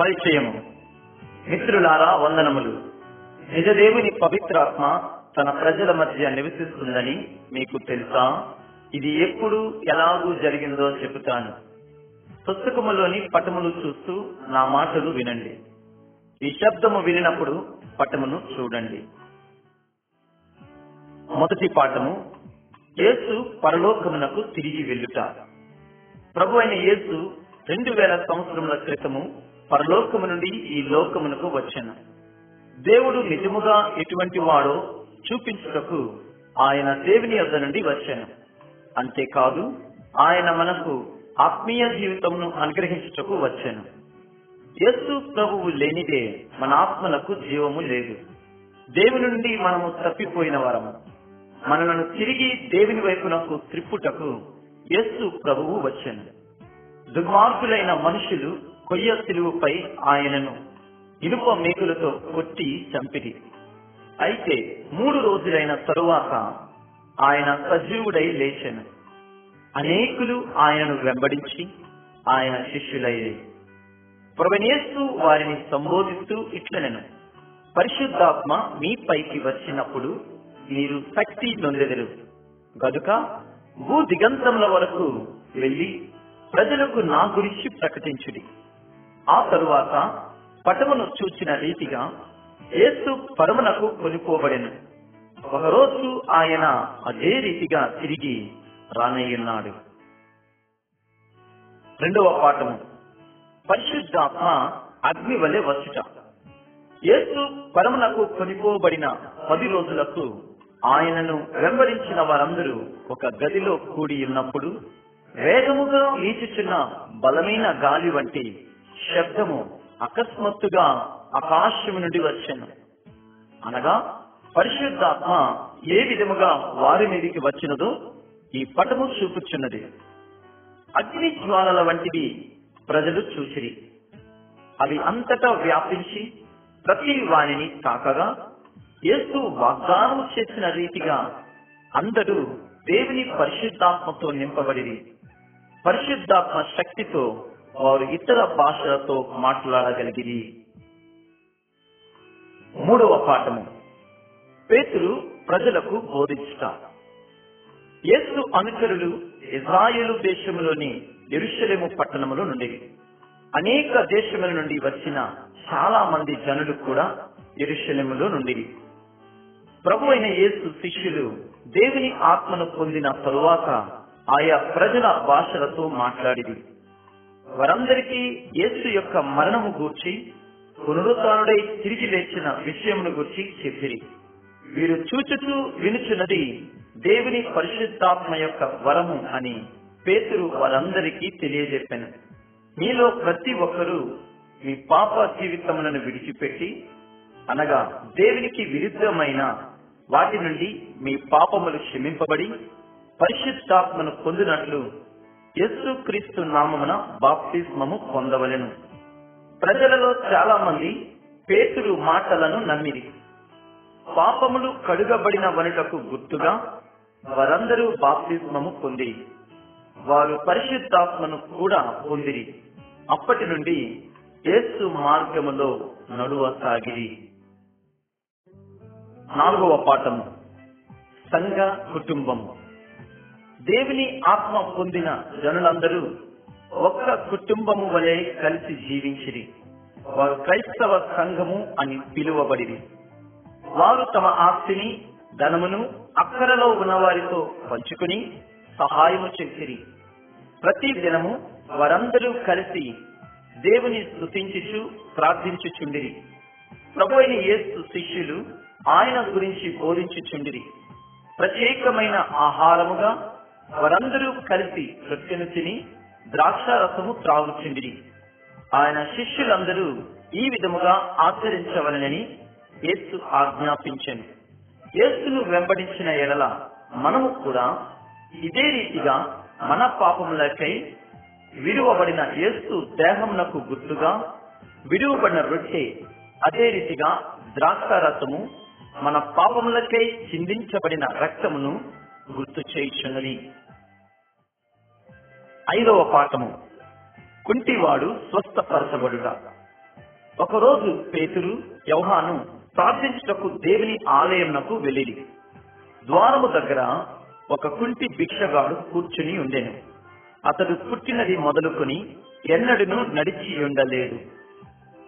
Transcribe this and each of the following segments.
పరిచయము. మిత్రులారా వందనములు. నిజదేవుని పవిత్రాత్మ తన ప్రజల మధ్య నివసిస్తుందని మీకు తెలుసా? ఇది ఎప్పుడు ఎలాగూ జరిగిందో చెబుతాను. పుస్తకములోని పటములు చూస్తూ నా మాటలు వినండి. ఈ శబ్దము వినినప్పుడు పటమును చూడండి. మొదటి పాఠము యేసు పరలోకమునకు తిరిగి వెళ్ళుట. ప్రభు అయిన యేసు రెండు వేల సంవత్సరముల క్రితము పరలోకము నుండి ఈ లోకమునకు వచ్చాను. దేవుడు నిజముగా ఎటువంటి వాడో చూపించుటకు ఆయన దేవుని యొద్ద నుండి వచ్చాను. అంతేకాదు ఆయన మనకు ఆత్మీయ జీవితమును అనుగ్రహించుటకు వచ్చాను. యేసు ప్రభువు లేనిదే మన ఆత్మలకు జీవము లేదు. దేవుని నుండి మనము తప్పిపోయిన వరము. మనలను తిరిగి దేవుని వైపునకు త్రిప్పుటకు యేసు ప్రభువు వచ్చాను. దుర్మార్గులైన మనుషులు కొయ్య సిలువుపై ఆయనను ఇనుప మేకులతో కొట్టి చంపిరి. అయితే మూడు రోజులైన తరువాత ఆయన సజీవుడై లేచెను. అనేకులు ఆయనను వెంబడించి ఆయన శిష్యులయ్యే ప్రవణేస్తు వారిని సంబోధిస్తూ ఇట్లనెను పరిశుద్ధాత్మ మీపైకి వచ్చినప్పుడు మీరు శక్తి నొందెదరు. గదుక భూ దిగంతముల వరకు వెళ్ళి ప్రజలకు నా గురించి ప్రకటించుడి. ఆ తరువాత పటమును చూచిన రీతిగా యేసు పరమునకు కొనుక్కోబడెను. ఒకరోజు ఆయన అదే రీతిగా తిరిగి రానయ్యున్నాడు రెండవ పాఠము. పరిశుద్ధాత్మ అగ్ని వలె వచ్చుట యేసు పరమునకు కొనిపోబడిన పది రోజులకు ఆయనను వెంబడించిన వారందరూ ఒక గదిలో కూడి ఉన్నప్పుడు వేగముగా వీచుచున్న బలమైన గాలి వంటి శబ్దము అకస్మాత్తుగా ఆకాశము నుండి వచ్చాను అనగా పరిశుద్ధాత్మ ఏ విధముగా వారి మీదికి వచ్చినదో ఈ పటము చూపుచున్నది. అగ్ని జ్వాలల వంటివి ప్రజలు చూసిరి. అవి అంతటా వ్యాపించి ప్రతి వాణిని కాకగా యేసు వాగ్దానం చేసిన రీతిగా అందరూ దేవుని పరిశుద్ధాత్మతో నింపబడి పరిశుద్ధాత్మ శక్తితో వారు ఇతర భాషలతో మాట్లాడగలిగిరి మూడవ పాఠము పేతురు ప్రజలకు బోధించుట యేసు అనుచరులు ఇజ్రాయేలు దేశంలోని ఎరుషలేము పట్టణములో నుండి అనేక దేశముల నుండి వచ్చిన చాలా మంది జనులు కూడా ఎరుషలేములో నుండి ప్రభు అయిన యేసు శిష్యులు దేవుని ఆత్మను పొందిన తరువాత ఆయా ప్రజల భాషలతో మాట్లాడింది వారందరికీ యేసు యొక్క మరణము గూర్చి పునరుత్డై తిరిగి లేచిన విషయమును గురించి చెప్పిరి. వీరు చూచుచూ వినుచున్నది దేవుని పరిశుద్ధాత్మ యొక్క వరము అని పేతురు వారందరికీ తెలియజెప్పాను. మీలో ప్రతి ఒక్కరూ మీ పాప జీవితములను విడిచిపెట్టి అనగా దేవునికి విరుద్ధమైన వాటి నుండి మీ పాపములు క్షమింపబడి పరిశుద్ధాత్మను పొందినట్లు యేసు క్రీస్తు నామమున బాప్తిస్మము పొందవలెను. ప్రజలలో చాలా మంది పేతురు మాటలను నమ్మిరి. పాపములు కడుగబడిన వనిటకు గుర్తుగా వారందరూ బాప్తిస్మము పొంది వారు పరిశుద్ధాత్మను కూడా పొందిరి. అప్పటి నుండి యేసు మార్గములో నడువసాగిరి నాలుగవ పాఠము. సంఘ కుటుంబము. దేవుని ఆత్మ పొందిన జనులందరూ ఒక్క కుటుంబము వలె కలిసి జీవించిరి. వారు క్రైస్తవ సంఘము అని పిలువబడిరి. వారు తమ ఆస్తిని ధనమును అక్కరలో ఉన్నవారితో పంచుకుని సహాయము చేసిరి. ప్రతి దినము వారందరూ కలిసి దేవుని స్థుతించుచు ప్రార్థించుచుండిరి. ప్రభు అయిన యేసు శిష్యులు ఆయన గురించి బోధించుచుండిరి. ప్రత్యేకమైన ఆహారముగా వారందరూ కలిసి రొట్టెను తిని ద్రాక్ష రసము త్రాగుచుండి ఆయన శిష్యులందరూ ఈ విధముగా ఆచరించవలనని యేసు ఆజ్ఞాపించను. యేసును వెంబడించిన ఎడల మనము కూడా ఇదే రీతిగా మన పాపములకై విలువబడిన యేసు దేహమునకు గుర్తుగా విలువబడిన రొట్టె అదే రీతిగా ద్రాక్ష రసము మన పాపములకై చిందించబడిన రక్తమును గుర్తు చేయుచున్నది. ఐదవ పాఠము. కుంటివాడు స్వస్థపరచబడుట. ఒకరోజు పేతురు యౌహాను ప్రార్థించుటకు దేవుని ఆలయంనకు వెళ్ళి ద్వారము దగ్గర ఒక కుంటి భిక్షగాడు కూర్చుని ఉండెను. అతడు పుట్టినది మొదలుకొని ఎన్నడను నడిచి ఉండలేదు.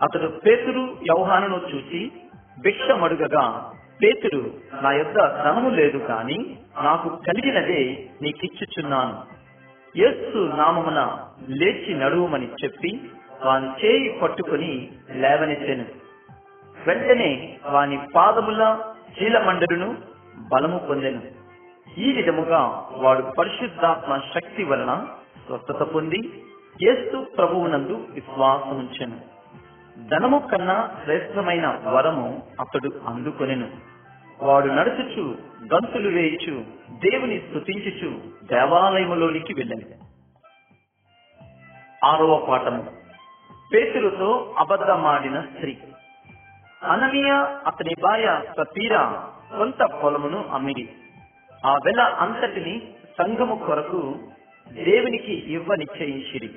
అతడు పేతురు యౌహానును చూసి భిక్షమడుగగా పేతురు నా యొక్క ధనము లేదు కాని నాకు కలిగినదే నీకిచ్చుచున్నాను. యేసు నామమున లేచి నడువుమని చెప్పి వాని చేయి పట్టుకుని లేవనెత్తెను. వెంటనే వాని పాదముల చీలమండలును బలము పొందెను. ఈ విధముగా వాడు పరిశుద్ధాత్మ శక్తి వలన స్వస్థత పొంది యేసు ప్రభువునందు విశ్వాసముంచెను. ధనము కన్నా శ్రేష్టమైన వరము అతడు అందుకొనెను. వాడు నడుచుచు గంతులు వేయుచు దేవుని స్థుతించుచు దేవాలయములోనికి వెళ్ళాను. ఆరవ పాఠము. పేతులతో అబద్ధమాడిన స్త్రీ. అననీయ అతని భార్య సతీరా కొంత పొలమును అమ్మిడి ఆ వెల అంతటిని సంఘము కొరకు దేవునికి ఇవ్వ నిశ్చయించిరి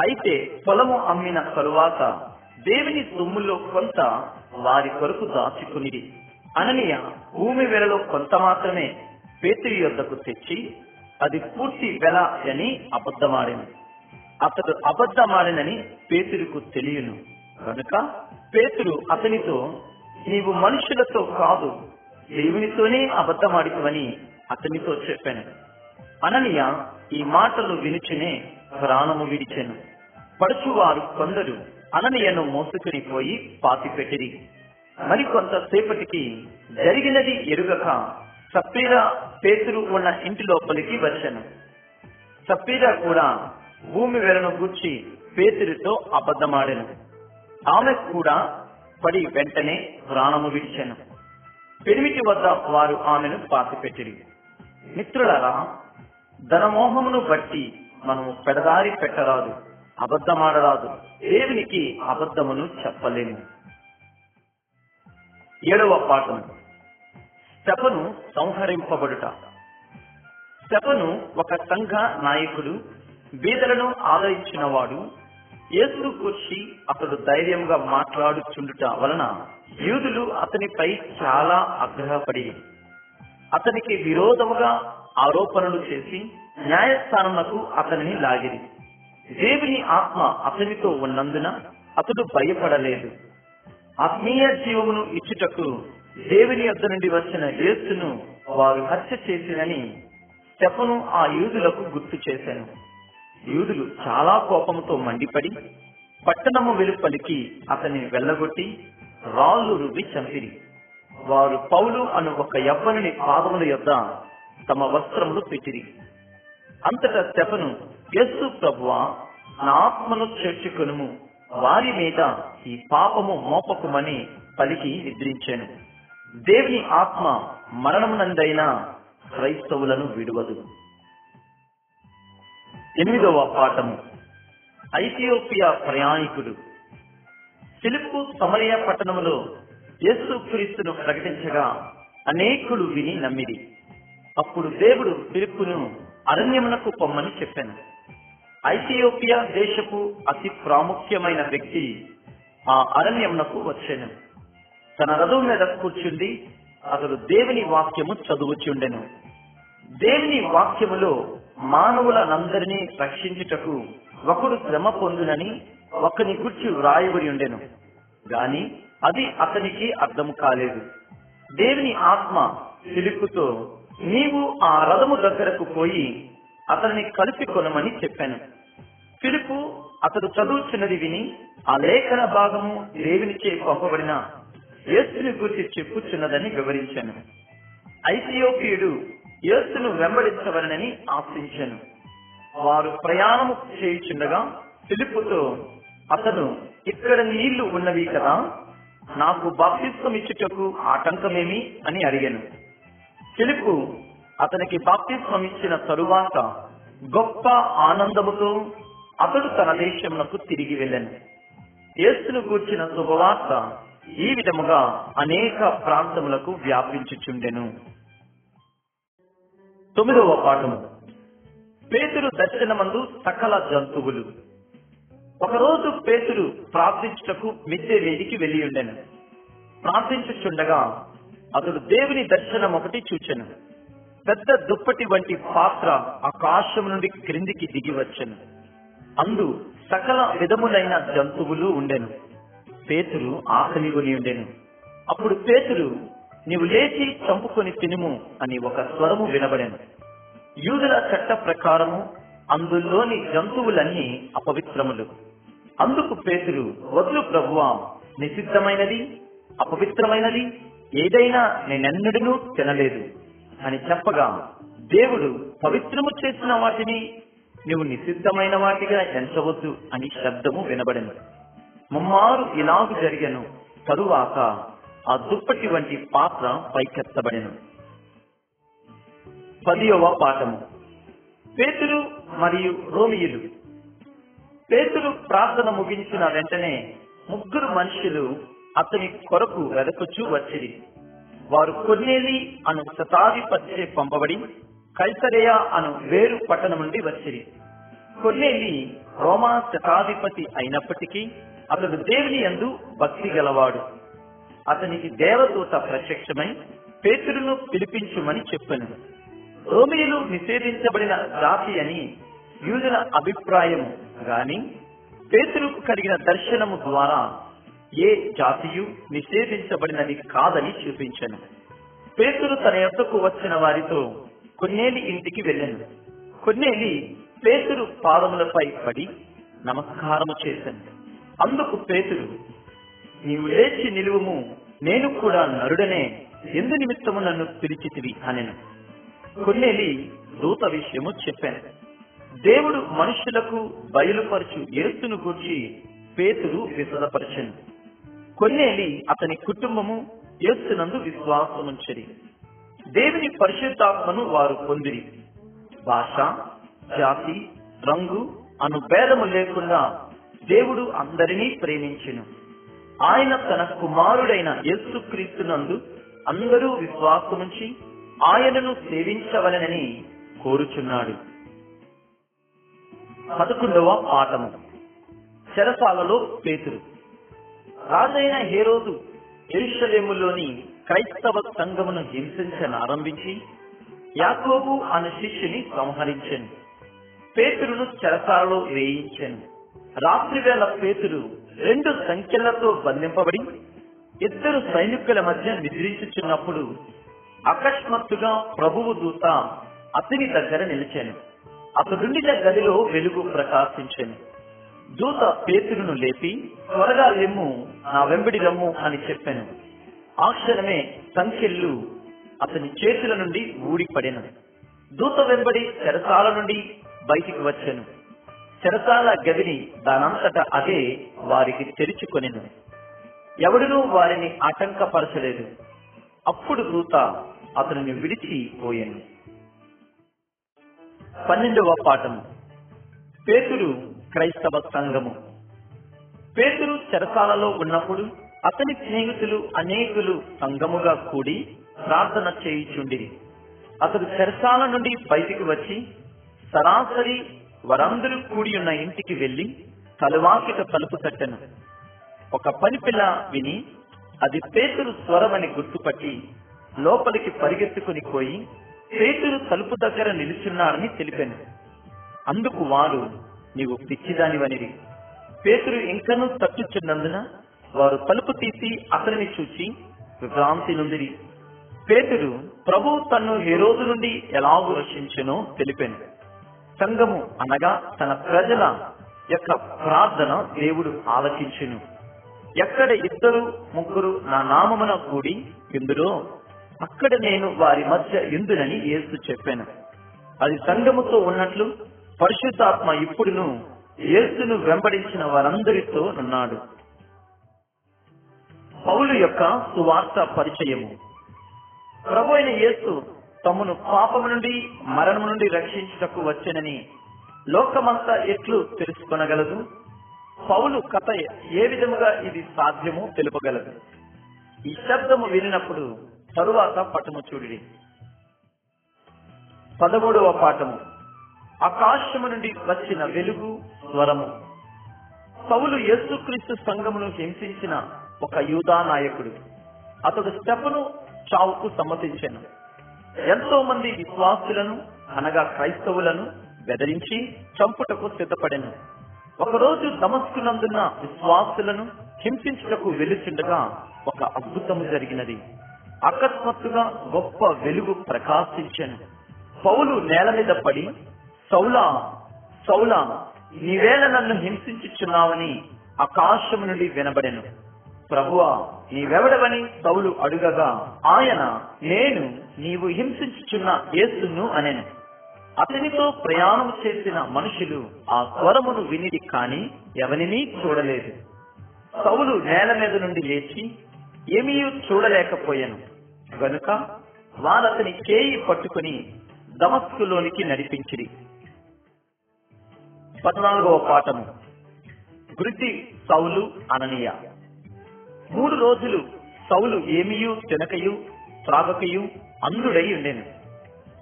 అయితే పొలము అమ్మిన తరువాత దేవుని సొమ్ములో కొంత వారి కొరకు దాచుకునిది అననీయ భూమి వెలలో కొంత మాత్రమే పేతురి యొద్దకు తెచ్చి అది పూర్తి వెల అని అబద్ధమాడింది అతడు అబద్ధమాడినని పేతురుకు తెలియను. కనుక పేతురు అతనితో నీవు మనుషులతో కాదు దేవునితోనే అబద్ధమాడితవని అతనితో చెప్పాను. అననీయ ఈ మాటలు వినుచునే ప్రాణము విడిచాను. పడుచువారు కొందరు అననీయను మోసుకుని పోయి పాతిపెట్టిరి. మరి కొంతసేపటికి జరిగినది ఎరుగక సప్పీరా పేతురు ఉన్న ఇంటి లోపలికి వచ్చాను. సప్పీరా కూడా భూమి వెలను గూర్చి పేతురితో అబద్ధమాడెను. ఆమె కూడా పడి వెంటనే ప్రాణము విడిచెను. పెరిమిటి వద్ద వారు ఆమెను పాతిపెట్టిరి. మిత్రులరా ధనమోహమును బట్టి మనము పెడదారి పెట్టరాదు. అబద్ధమాడరాదు. దేవునికి అబద్ధమును చెప్పలేము. ఏడవ పాఠం. శపను సంహరింపబడుట. శపను ఒక సంఘ నాయకుడు బీదలను ఆదరించినవాడు ఏసుడు కూర్చి అతడు ధైర్యంగా మాట్లాడుచుండుట వలన యూదులు అతనిపై చాలా ఆగ్రహపడి అతనికి విరోధముగా ఆరోపణలు చేసి న్యాయస్థానములకు అతనిని లాగిరి. దేవుని ఆత్మ అతనితో ఉన్నందున అతడు భయపడలేదు. ఆత్మీయ జీవమును ఇచ్చుటకు దేవుని యొద్ద నుండి వచ్చిన యేసును వారు హత్య చేసినని చెప్పను ఆ యూదులకు గుర్తు చేశాను. యూదులు చాలా కోపంతో మండిపడి పట్టణము వెలుపలికి అతన్ని వెళ్ళగొట్టి రాళ్ళు రువి చంపిరి. వారు పౌలు అను ఒక యవ్వనుని పాదముల యొద్ద తమ వస్త్రములు పెట్టిరి. అంతటా చెప్పను యేసు ప్రభువా నా ఆత్మను చేర్చుకును వారి మీద ఈ పాపము మోపకుమని పలికి నిద్రించాను. దేవుని ఆత్మ మరణమునందైనా క్రైస్తవులను విడువదు. ఎనిమిదవ పాఠము. ఐథియోపియా ప్రయాణికుడు. ఫిలిప్పు సమరయ పట్టణములో యేసు క్రీస్తును ప్రకటించగా అనేకులు విని నమ్మిది అప్పుడు దేవుడు పిలుపును అరణ్యమునకు పొమ్మని చెప్పాను. ఐథియోపియా దేశపు అతి ప్రాముఖ్యమైన వ్యక్తి ఆ అరణ్యమునకు వచ్చాను. తన రథం మీద కూర్చుండి అతడు దేవుని వాక్యము చదువుచుండెను. దేవుని వాక్యములో మానవులనందరినీ రక్షించుటకు ఒకడు శ్రమ పొందునని ఒకని గుర్చి వ్రాయబడి ఉండెను. గాని అది అతనికి అర్థం కాలేదు. దేవుని ఆత్మ పిలుపుతో నీవు ఆ రథము దగ్గరకు పోయి అతన్ని కలిపి కొనమని చెప్పాను. ఫిలిపు అతడు చదువుతున్నది విని ఆ లేఖన భాగము దేవునిచే పంపబడిన యేసుని గురించి చెప్పుచున్నదని వివరించాను. ఐథియోపియుడు యేసును వెంబడించవలనని ఆశించాను. వారు ప్రయాణము చేయుచుండగా ఫిలిప్పుతో అతను ఇక్కడ నీళ్ళు ఉన్నవి కదా నాకు బాప్తిత్వం ఇచ్చుటకు ఆటంకమేమి? అని అడిగాను. ఫిలిప్పు అతనికి బాప్తిస్వం ఇచ్చిన తరువాత గొప్ప ఆనందముతో అతడు తన దేశమునకు తిరిగి వెళ్ళాను. యేసును కూర్చిన శుభవార్త ఈ విధముగా అనేక ప్రాంతములకు వ్యాపించుచుండెను. తొమ్మిదవ పాఠము. పేతురు దర్శనమందు సకల జంతువులు. ఒకరోజు పేతురు ప్రార్థించుటకు మిద్దె వేదికి వెళ్ళి ఉండెను ప్రార్థించుచుండగా అతడు దేవుని దర్శనం ఒకటి చూచెను. పెద్ద దుప్పటి వంటి పాత్ర ఆకాశం నుండి క్రిందికి దిగివచ్చెను అందు సకల విధములైన జంతువులు ఉండెను. పేతురు ఆకలి కొని ఉండెను. అప్పుడు పేతురు నీవు లేచి చంపుకొని తినుము అని ఒక స్వరము వినబడెను. యూదుల చట్ట ప్రకారము అందులోని జంతువులన్నీ అపవిత్రములు. అందుకు పేతురు వదులు ప్రభువా నిషిద్ధమైనది అపవిత్రమైనది ఏదైనా నేనెన్నడూ తినలేదు. అని చెప్పగా దేవుడు పవిత్రము చేసిన వాటిని నువ్వు నిషిద్ధమైన వాటిగా ఎంచవద్దు అని శబ్దము వినబడింది. ముమ్మారు ఇలాగు జరిగను. తరువాత ఆ దుప్పటి వంటి పాత్ర పైకెత్తబడిను. పదియవ పాఠము. పేతురు మరియు రోమియులు. పేతురు ప్రార్థన ముగించిన వెంటనే ముగ్గురు మనుషులు అతని కొరకు వెదకొచ్చు వచ్చిరి. వారు కొన్నేలి అను శతాధిపత్యే పంపబడి కైసరేయ అను వేరు పట్టణం నుండి వచ్చిరి. కొన్నేలి రోమా శతాధిపతి అయినప్పటికీ అతడు దేవుని యందు భక్తి గలవాడు. అతనికి దేవదూత ప్రత్యక్షమై పేతురును పిలిపించుమని చెప్పాను. రోమియులు నిషేధించబడిన జాతి అని యూదుల అభిప్రాయం గాని పేతురుకు కలిగిన దర్శనము ద్వారా ఏ జాతియు నిషేధించబడినది కాదని చూపించాను. పేతురు తన యొక్కకు వచ్చిన వారితో కొన్నేలి ఇంటికి వెళ్ళాను. కొన్నేలి పేతురు పాదములపై పడి నమస్కారము చేశాను అందుకు పేతురు నీవు లేచి నిలువుము నేను కూడా నరుడనే ఎందు నిమిత్తము నన్ను పిలిచితివి అనెను. కొన్నేలి దూత విషయము చెప్పాను. దేవుడు మనుషులకు బయలుపరచు యేసును గూర్చి పేతురు విసదపరచను కొన్నేలి అతని కుటుంబము యేసునందు విశ్వాసముంచరి. దేవుని పరిశుద్ధాత్మను వారు పొందిరి. భాష జాతి రంగు అను భేదము లేకుండా దేవుడు అందరినీ ప్రేమించెను. ఆయన తన కుమారుడైన యేసుక్రీస్తునందు అందరూ విశ్వాసముంచి ఆయనను సేవించవలనని కోరుచున్నాడు. పదకొండవ పాఠము. చెరసాలలో పేతురు. రాజైన హేరోదు ఎరుషలేములోని క్రైస్తవ సంఘమును హింసించనారంభించి యాకోబు అనే శిష్యుని సంహరించను. పేతురును చెరసాలలో రాత్రి వేళ పేతురు రెండు సంఖ్యలతో బంధింపబడి ఇద్దరు సైనికుల మధ్య నిద్రించుచున్నప్పుడు అకస్మాత్తుగా ప్రభువు దూత అతని దగ్గర నిలిచాను. అతడుండిన గదిలో వెలుగు ప్రకాశించాను. దూత పేతురును లేపి త్వరగా రెమ్ము నా వెంబడి రమ్ము అని చెప్పాను. ఆ క్షణమే సంఖ్యలు అతని చేతుల నుండి ఊడిపడెను. దూత వెంబడి చెరసాల నుండి బయటికి వచ్చాను. చెరసాల గదిని దానంతట అదే వారికి తెరుచుకొనెను. ఎవడునూ వారిని ఆటంకపరచలేదు. అప్పుడు దూత అతనిని విడిచిపోయాను పన్నెండవ పాఠము పేతురు క్రైస్తవ సంఘము. పేతురు చెరసాలలో ఉన్నప్పుడు అతని స్నేహితులు అనేకులు సంఘముగా కూడి ప్రార్థన చేయుచుండి అతడు చెరసాల నుండి బయటికి వచ్చి సరాసరి వారందరూ కూడి ఉన్న ఇంటికి వెళ్ళి తలువాకిట తలుపు తట్టెను. ఒక పని పిల్ల విని అది పేతురు స్వరమని గుర్తుపట్టి లోపలికి పరిగెత్తుకుని పోయి పేతురు తలుపు దగ్గర నిలుచున్నాడని తెలిపాను. అందుకు వారు నీవు పిచ్చిదానివనిరి పేతురు ఇంకనూ తట్టుచున్నందున వారు తలుపు తీసి అతనిని చూచి విభ్రాంతి నుండిరి. పేతురు ప్రభు తన్ను హేరోదు నుండి ఎలాగూ రక్షించెనో తెలిపాను. సంఘము అనగా తన ప్రజల యొక్క ప్రార్థన దేవుడు ఆలకించును. ఎక్కడ ఇద్దరు ముగ్గురు నా నామమున కూడి ఇందులో అక్కడ నేను వారి మధ్య ఇందునని ఏసు చెప్పాను. అది సంఘముతో ఉన్నట్లు పరిశుద్ధాత్మ ఇప్పుడును యేసును వెంబడించిన వారందరితో ఉన్నాడు పౌలు యొక్క సువార్త పరిచయము. ప్రభు అయిన యేసు తమను పాపము నుండి మరణము నుండి రక్షించుటకు వచ్చనని లోకమంతా ఎట్లు తెలుసుకొనగలదు? పౌలు కథ ఏ విధముగా ఇది సాధ్యమో తెలుపగలదు. ఈ శబ్దము వినినప్పుడు తరువాత పటము చూడి పదమూడవ పాఠము. ఆకాశము నుండి వచ్చిన వెలుగు స్వరము. పౌలు యేసుక్రీస్తు సంఘమును హింసించిన ఒక యూదా నాయకుడు. అతడు స్టెప్ను చావుకు సమ్మతించాను. ఎంతో మంది విశ్వాసులను అనగా క్రైస్తవులను బెదిరించి చంపుటకు సిద్ధపడెను. ఒకరోజు దమస్కునందున్న విశ్వాసులను హింసించుటకు వెలుచుండగా ఒక అద్భుతము జరిగినది. అకస్మాత్తుగా గొప్ప వెలుగు ప్రకాశించాను. పౌలు నేల మీద పడి సౌలా సౌలా నీవేళ నన్ను హింసించుచున్నావని ఆకాశము నుండి వినబడెను. ప్రభువా నీవెవడవని సౌలు అడుగగా ఆయన నేను నీవు హింసించుచున్న యేసును అనెను. అతనితో ప్రయాణం చేసిన మనుషులు ఆ స్వరమును వినిది కాని ఎవరినీ చూడలేదు. సౌలు నేల మీద నుండి లేచి ఏమీ చూడలేకపోయాను. గనుక వారతని చేయి పట్టుకుని దమస్కులోనికి నడిపించిరి. పద్నాలుగవ పాఠము. వృద్ధి సౌలు అననీయ. మూడు రోజులు సౌలు ఏమియు తినకయు త్రాగకయు అంధుడై ఉండెను.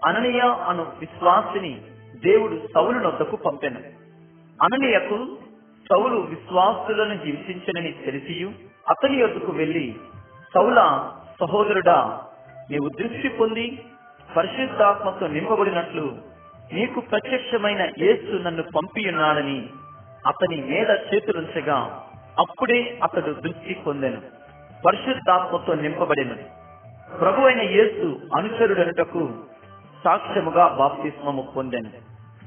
అననీయ అను విశ్వాసిని దేవుడు సౌలు నొద్దకు పంపెను. అననీయకు సౌలు విశ్వాసులను హింసించనని తెలిసియు అతని యొద్దకు వెళ్ళి సౌల సహోదరుడా నీవు దృష్టి పొంది పరిశుద్ధాత్మతో నింపబడినట్లు నీకు ప్రత్యక్షమైన యేసు నన్ను పంపియున్నాడని అతని మీద చేతులుంచగా అప్పుడే అతడు దృష్టి పొందెను. పరిశుద్ధాత్మతో నింపబడెను. ప్రభు అయిన యేసు అనుచరుడనుటకు సాక్ష్యముగా బాప్తిస్మము పొందెను.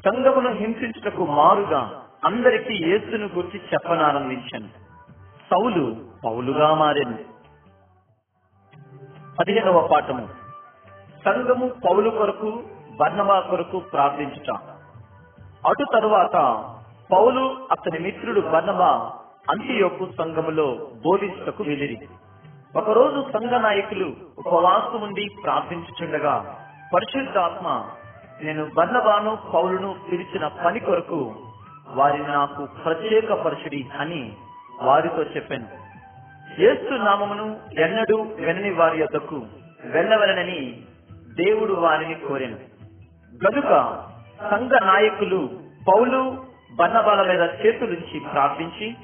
సంగమును హింసించుటకు మారుగా అందరికీ యేసును గురించి చెప్పనారంభించాను. సౌలు పౌలుగా మారెను. పదిహేనవ పాఠము. సంఘము పౌలు కొరకు బర్ణవా కొరకు ప్రార్థించుట. అటు తరువాత పౌలు అతని మిత్రుడు బర్ణవా అంత్యోకు సంఘములో బోధించుటకు వెళ్ళిరి. ఒకరోజు సంఘ నాయకులు ఉపవాసం ఉండి ప్రార్థించుచుండగా పరిశుద్ధాత్మ నేను బర్ణబాను పౌలును పిలిచిన పని కొరకు వారిని నాకు ప్రత్యేక పరుషుడి అని వారితో చెప్పాను. యేసు నామమును ఎన్నడూ వెనని వారి యొద్దకు వెళ్ళవలనని దేవుడు వారిని కోరాను. గనుక సంఘ నాయకులు పౌలు బన్నబాల మీద చేతులుంచి ప్రార్థించి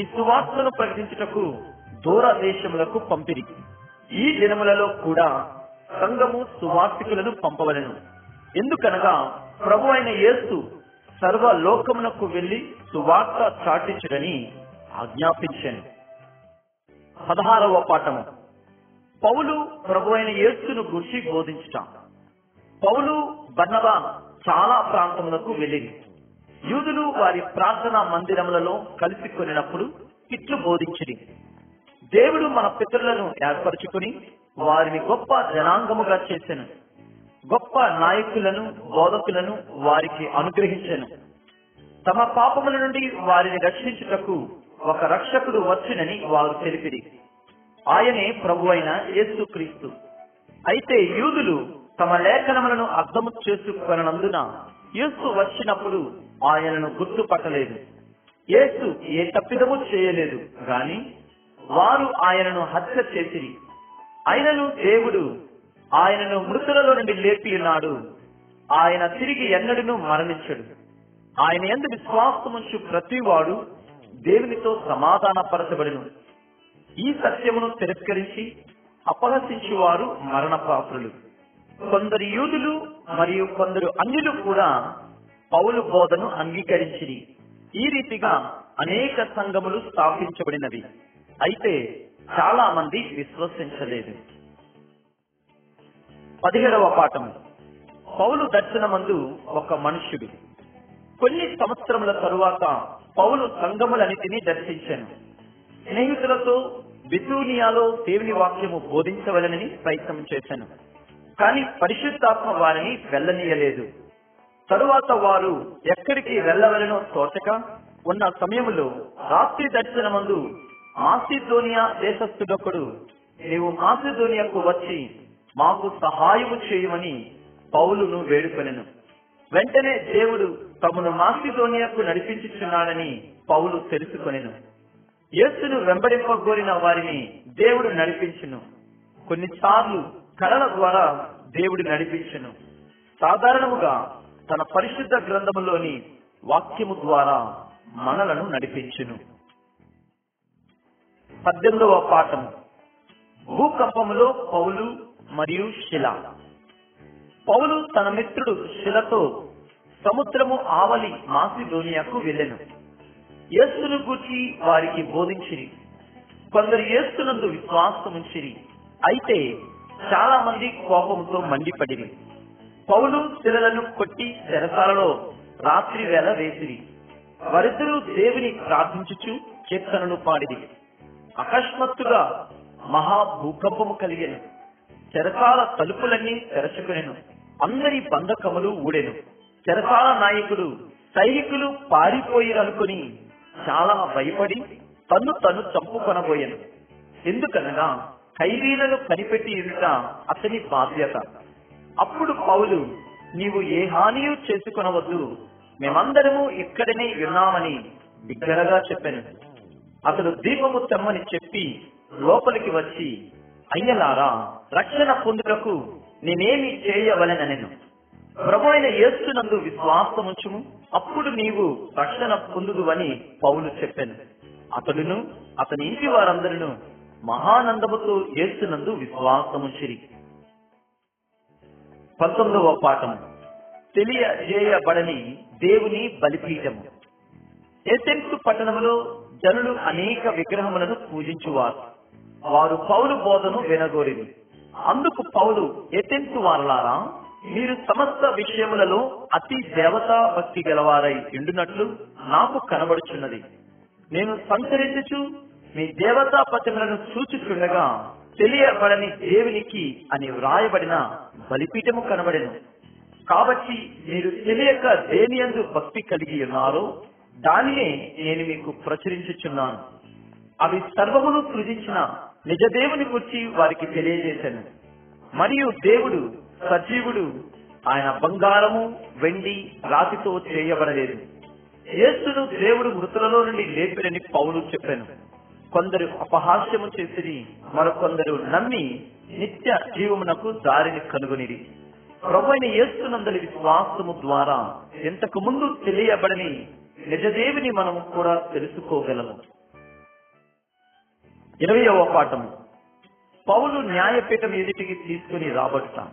ఈ సువార్తను ప్రకటించుటకు దూర దేశములకు పంపిరి. ఈ దినములలో కూడా సంఘము సువార్తికులను పంపవలను. ఎందుకనగా ప్రభు అయిన యేసు సర్వ లోకమునకు వెళ్ళి సువార్త చాటించడని ఆజ్ఞాపించాను. పదహారవ పాఠము. పౌలు ప్రభు అయిన యేసును గురించి బోధించటం. పౌలు బన్నబా చాలా ప్రాంతములకు వెళ్ళింది. యూదులు వారి ప్రార్థనా మందిరములలో కలిసి కొనినప్పుడు ఇట్లు బోధించింది దేవుడు మన పితరులను ఏర్పరచుకుని వారిని గొప్ప జనాంగముగా చేసెను. గొప్ప నాయకులను బోధకులను వారికి అనుగ్రహించాను. తమ పాపముల నుండి వారిని రక్షించుటకు ఒక రక్షకుడు వచ్చినని వారు తెలిపిరి. ఆయనే ప్రభు అయిన యేసుక్రీస్తు. అయితే యూదులు తమ లేఖనములను అర్థము చేసుకొనందున యేసు వచ్చినప్పుడు ఆయనను గుర్తుపట్టలేదు. యేసు ఏ తప్పిదము చేయలేదు గాని వారు ఆయనను హత్య చేసిరి. ఆయనను దేవుడు ఆయనను మృతులలో నుండి లేపి ఉన్నాడు. ఆయన తిరిగి ఎన్నడూ మరణించడు. ఆయన ఎందు విశ్వాసముంచు ప్రతివాడు దేవునితో సమాధానపరచబడిను. ఈ సత్యమును తిరస్కరించి అపహసించు వారు మరణపాత్రులు. కొందరు యూదులు మరియు కొందరు అన్యులు కూడా పౌలు బోధను అంగీకరించిరి. ఈ రీతిగా అనేక సంఘములు స్థాపించబడినవి. అయితే చాలా మంది విశ్వసించలేదు. పదిహేడవ పాఠం. పౌలు దర్శనమందు ఒక మనుష్యుడు. కొన్ని సంవత్సరముల తరువాత పౌలు సంఘములన్నిటినీ దర్శించాను. స్నేహితులతో బితూనియాలో దేవుని వాక్యము బోధించవలనని ప్రయత్నం చేశాను. కానీ పరిశుద్ధాత్మ వారిని వెళ్ళనీయలేదు. తరువాత వారు ఎక్కడికి వెళ్ళవలనో తోచక ఉన్న సమయంలో రాత్రి దర్శనమందు మాసిధోనియా దేశస్థుడొకడు నీవు మాసిధోనియాకు వచ్చి మాకు సహాయము చేయమని పౌలును వేడుకొనెను. వెంటనే దేవుడు తమను మాసిధోనియాకు నడిపించుచున్నాడని పౌలు తెలుసుకొనెను. యేసును వెంబడింపగోరిన వారిని దేవుడు నడిపించును. కొన్నిసార్లు కళల ద్వారా దేవుడు నడిపించును. సాధారణముగా తన పరిశుద్ధ గ్రంథములోని వాక్యము ద్వారా మనలను నడిపించును. పద్దెనిమిదవ పాఠం. భూకంపములో పౌలు మరియు శిల. పౌలు తన మిత్రుడు శిలతో సముద్రము ఆవలి మాసిదోనియాకు వెళ్ళెను. యేసును గూర్చి వారికి బోధించిరి. కొందరు యేసునందు విశ్వాసముంచిరి. అయితే చాలా మంది కోపంతో మండిపడిరి. పౌలు శిలలను కొట్టి చెరసాలలో రాత్రి వేళ వేసిరి. వారిద్దరూ దేవుని ప్రార్థించుచు కీర్తనలు పాడిది అకస్మాత్తుగా మహా భూకంపము కలిగెను. చెరసాల తలుపులన్నీ తెరచుకునేను. అందరి బంధకములు ఊడెను. చెరసాల నాయకుడు సైనికులు పారిపోయిరనుకుని చాలా భయపడి తను తను చంపుకొనబోయాను. ఎందుకనగా ఖైదీలను కనిపెట్టి ఎదుట అతని బాధ్యత. అప్పుడు పౌలు నీవు ఏ హానియు చేసుకొనవద్దు. మేమందరము ఇక్కడనే ఉన్నామని బిగ్గరగా చెప్పాను. అతడు దీపము తెమ్మని చెప్పి లోపలికి వచ్చి అయ్యలారా రక్షణ పొందుటకు నేనేమి చేయవలెననెను. ప్రభు అయిన యేసునందు విశ్వాసముంచుము. అప్పుడు నీవు రక్షణ పొందుదువని పౌలు చెప్పాను. అతడును అతని ఇంటి వారందరూ మహానందముతో యేసునందు విశ్వాసముంచిరి పంతొమ్మిదవ పాఠం తెలియజేయబడని దేవుని బలిపీఠము. ఎసెన్సు పట్టణములో జనులు అనేక విగ్రహములను పూజించువారు. వారు పౌలు బోధను వినగోరింది అందుకు పౌలు ఎతెన్సు వారలారా మీరు సమస్త విషయములలో అతి దేవతా భక్తి గలవారై ఎండునట్లు నాకు కనబడుచున్నది. నేను సంచరించుచు మీ దేవతా పత్రములను సూచిస్తుండగా తెలియబడని దేవునికి అని వ్రాయబడిన బలిపీఠము కనబడెను. కాబట్టి మీరు తెలియక దేని యందు భక్తి కలిగి ఉన్నారో దానినే నేను మీకు ప్రచురించుచున్నాను. అవి సర్వమును సృజించిన నిజ దేవుని గురించి వారికి తెలియజేశాను మరియు దేవుడు సజీవుడు ఆయన బంగారము వెండి రాతితో చేయబడలేదు. యేసును దేవుడు మృతులలో నుండి లేపినని పౌలు చెప్పాను. కొందరు అపహాస్యము చేసిరి మరికొందరు నమ్మి నిత్య జీవమునకు దారిని కనుగొనిది ప్రభుని అయిన విశ్వాసము ద్వారా ఇంతకు ముందు తెలియబడని నిజదేవిని మనము కూడా తెలుసుకోగలము. ఇరవయవ పాఠము. పౌలు న్యాయపీఠం ఎదుటికి తీసుకుని రాబడతాం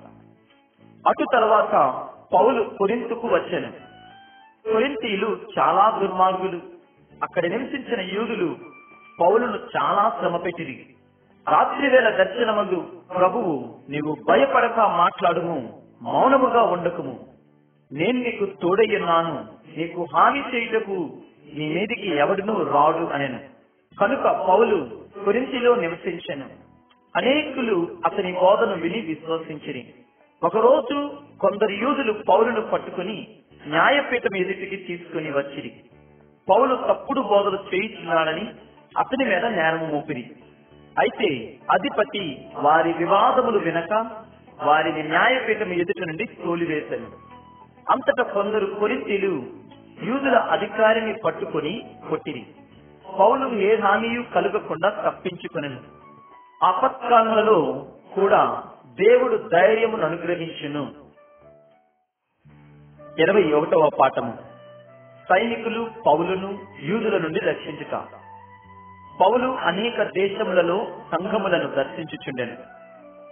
అటు తర్వాత పౌలు కొరింతుకు వచ్చాను. కొరింతీయులు చాలా దుర్మార్గులు. అక్కడ నివసించిన యూదులు పౌలును చాలా శ్రమ పెట్టిరి. రాత్రి వేళ దర్శనమందు ప్రభువు నీవు భయపడక మాట్లాడుము మౌనముగా ఉండకుము. నేను నీకు తోడయ్యున్నాను నీకు హాని చేయుటకు నీ మీదికి ఎవడునూ రాడు అనెను. కనుక పౌలు కొరింతిలో నివసించను. అనేకులు అతని బోధను విని విశ్వసించిరి. ఒకరోజు కొందరు యూదులు పౌలును పట్టుకుని న్యాయపీఠం ఎదుటికి తీసుకుని వచ్చిరి. పౌలు తప్పుడు బోధలు చేయించున్నాడని అతని మీద నేరం మోపిరి. అయితే అధిపతి వారి వివాదములు వినక వారిని న్యాయపీఠం ఎదుట నుండి తోలివేశాను అంతటా కొందరు కొరింతీలు యూదుల అధికారిని పట్టుకొని కొట్టిరి. పౌలు ఏ హానియు కలగకుండా తప్పించుకొనను. ఆపత్కాలలో కూడా దేవుడు ధైర్యమును అనుగ్రహించును. ఇరవై ఒకటవ పాఠము. సైనికులు పౌలును యూదుల నుండి రక్షించుట. పౌలు అనేక దేశములలో సంఘములను దర్శించుచుండెను.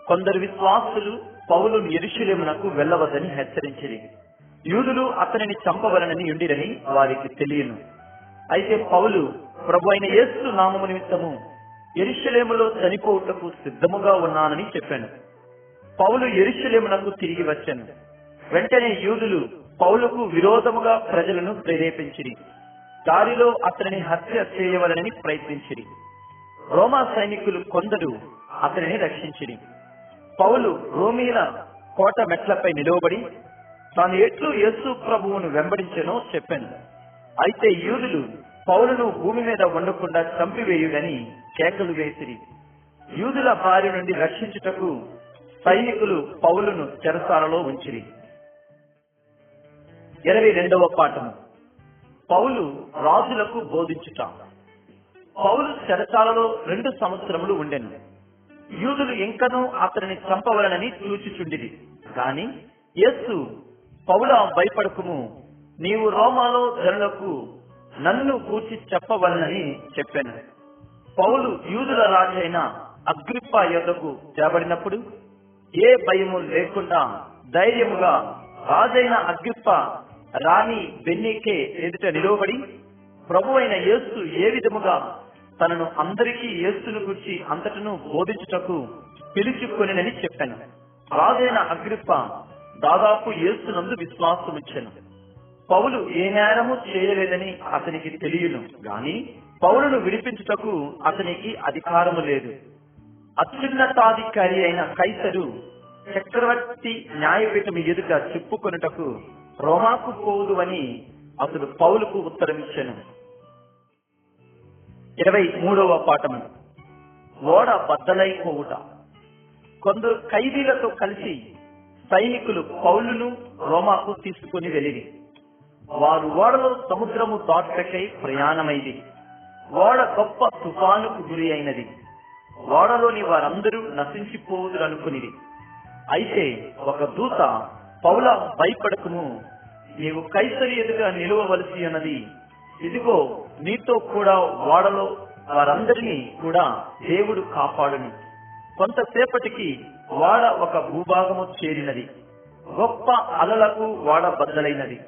కొందరు విశ్వాసులు పౌలు ఎరుషులేమునకు వెళ్ళవద్దని హెచ్చరించిరి. యూదులు అతనిని చంపవలనని ఉండిరని వారికి తెలియను. అయితే పౌలు ప్రభు అయిన యేసు నామము నిమిత్తము ఎరుషులేములో చనిపోవుటకు సిద్ధముగా ఉన్నానని చెప్పాను. పౌలు ఎరుషులేమునకు తిరిగి వచ్చాను. వెంటనే యూదులు పౌలుకు విరోధముగా ప్రజలను ప్రేరేపించిరి. దారిలో అతనిని హత్య చేయవలనని ప్రయత్నించిరి. రోమా సైనికులు కొందరు అతనిని రక్షించిరి. పౌలు రోమీల కోట మెట్లపై నిలవబడి తాను ఎట్లు యేసు ప్రభువును వెంబడించెనో చెప్పాను. అయితే యూదులు పౌలును భూమి మీద ఉండకుండా చంపివేయుడని కేకలు వేసిరి. యూదుల బారి నుండి రక్షించుటకు సైనికులు పౌలును చెరసాలలో ఉంచిరి. ఇరవై రెండవ పాఠము. పౌలు రాజులకు బోధించుట. పౌలు చెరసాలలో రెండు సంవత్సరములు ఉండెను. యూదులు ఇంకనూ అతనిని చంపవలనని చూచిచుండిరి కాని యేసు పౌల భయపడకుము నీవు రోమాలో జనులకు నన్ను కూర్చి చెప్పవలనని చెప్పాను. పౌలు యూదుల రాజైన అగ్రిప్ప యొద్దకు చేపడినప్పుడు ఏ భయము లేకుండా ధైర్యముగా రాజైన అగ్రిప్ప రాణి బెన్నీకే ఎదుట నిలవబడి ప్రభు అయిన యేసు ఏ విధముగా తనను అందరికీ యేసును గురించి అంతటను బోధించుటకు పిలుచుకొనినని చెప్పాను. రాజైన అగ్రిప్ప దాదాపు యేసునందు విశ్వాసముచ్చాను పౌలు ఏ నేరము చేయలేదని అతనికి తెలియను. గాని పౌలును విడిపించుటకు అతనికి అధికారము లేదు. అత్యున్నతాధికారి అయిన కైసరు చక్రవర్తి న్యాయపీఠం ఎదుట చెప్పుకొనుటకు రోమాకు పోదు అని అతడు పౌలుకు ఉత్తరమిచ్చాను. ఇరవై మూడవ పాఠము ఓడ బద్దలైపోవుట కొందరు ఖైదీలతో కలిసి సైనికులు పౌలును రోమాకు తీసుకుని వెళ్ళిరి. వారు ఓడలో సముద్రము దాటకై ప్రయాణమైంది. ఓడ గొప్ప తుఫానుకు గురి అయినది. ఓడలోని వారందరూ నశించిపోదురనుకునిది అయితే ఒక దూత పౌల భయపడకును. నీవు కైసరి ఎదుగా నిలువవలసి అన్నది. ఇదిగో నీతో కూడా వాడలో వారందరినీ కూడా దేవుడు కాపాడును. కొంతసేపటికి వాడ ఒక భూభాగము చేరినది. గొప్ప అలలకు వాడ బద్దలైనది.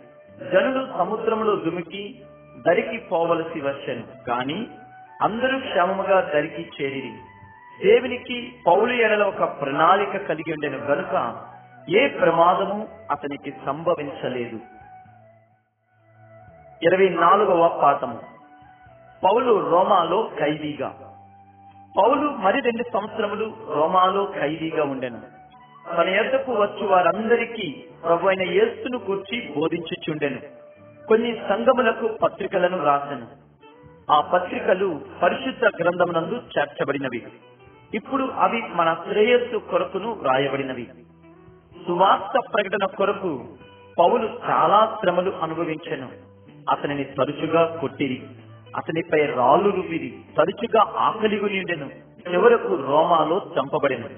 జనులు సముద్రంలో దుమికి దరికి పోవలసి వచ్చాను. కాని అందరూ క్షేమముగా దరికి చేరి దేవునికి పౌలు ఎడల ఒక ప్రణాళిక కలిగి ఉండెను. గనుక ఏ ప్రమాదము అతనికి సంభవించలేదు. ఇరవై నాలుగవ పాఠము పౌలు రోమాలో ఖైదీగా. పౌలు మరి రెండు సంవత్సరములు రోమాలో ఖైదీగా ఉండెను. తన ఎద్దకు వచ్చి వారందరికీ ప్రభు అయిన యేసును కూర్చి బోధించుచుండెను. కొన్ని సంఘములకు పత్రికలను రాసెను. ఆ పత్రికలు పరిశుద్ధ గ్రంథమునందు చేర్చబడినవి. ఇప్పుడు అవి మన శ్రేయస్సు కొరకును రాయబడినవి. సువార్త ప్రకటన కొరకు పౌలు చాలా శ్రమలు అనుభవించెను. అతనిని తరచుగా కొట్టిరి. అతనిపై రాళ్ళు రువ్విరి. తరచుగా ఆకలి నిండెను చివరకు రోమాలో చంపబడెను.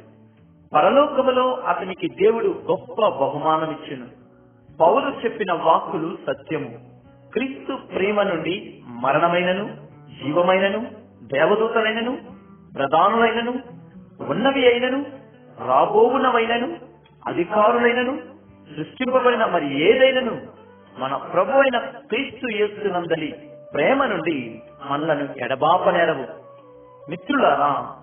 పరలోకములో అతనికి దేవుడు గొప్ప బహుమానమిచ్చెను. పౌలు చెప్పిన వాక్కులు సత్యము. క్రీస్తు ప్రేమ నుండి మరణమైనను జీవమైనను దేవదూతలైనను ప్రధానులైనను ఉన్నవి అయినను రాబోవునవైనను అధికారులైనను సృష్టింపబడిన మరి ఏదైనను మన ప్రభు అయిన క్రీస్తు యేసునందలి ప్రేమ నుండి మనలను ఎడబాపనేరవు. మిత్రులారా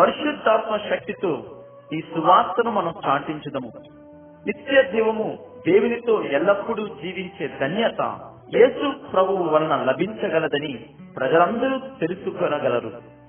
పరిశుద్ధాత్మ శక్తితో ఈ సువార్తను మనం చాటించుదము. నిత్య జీవము దేవునితో ఎల్లప్పుడూ జీవించే ధన్యత యేసు ప్రభువు వలన లభించగలదని ప్రజలందరూ తెలుసుకొనగలరు.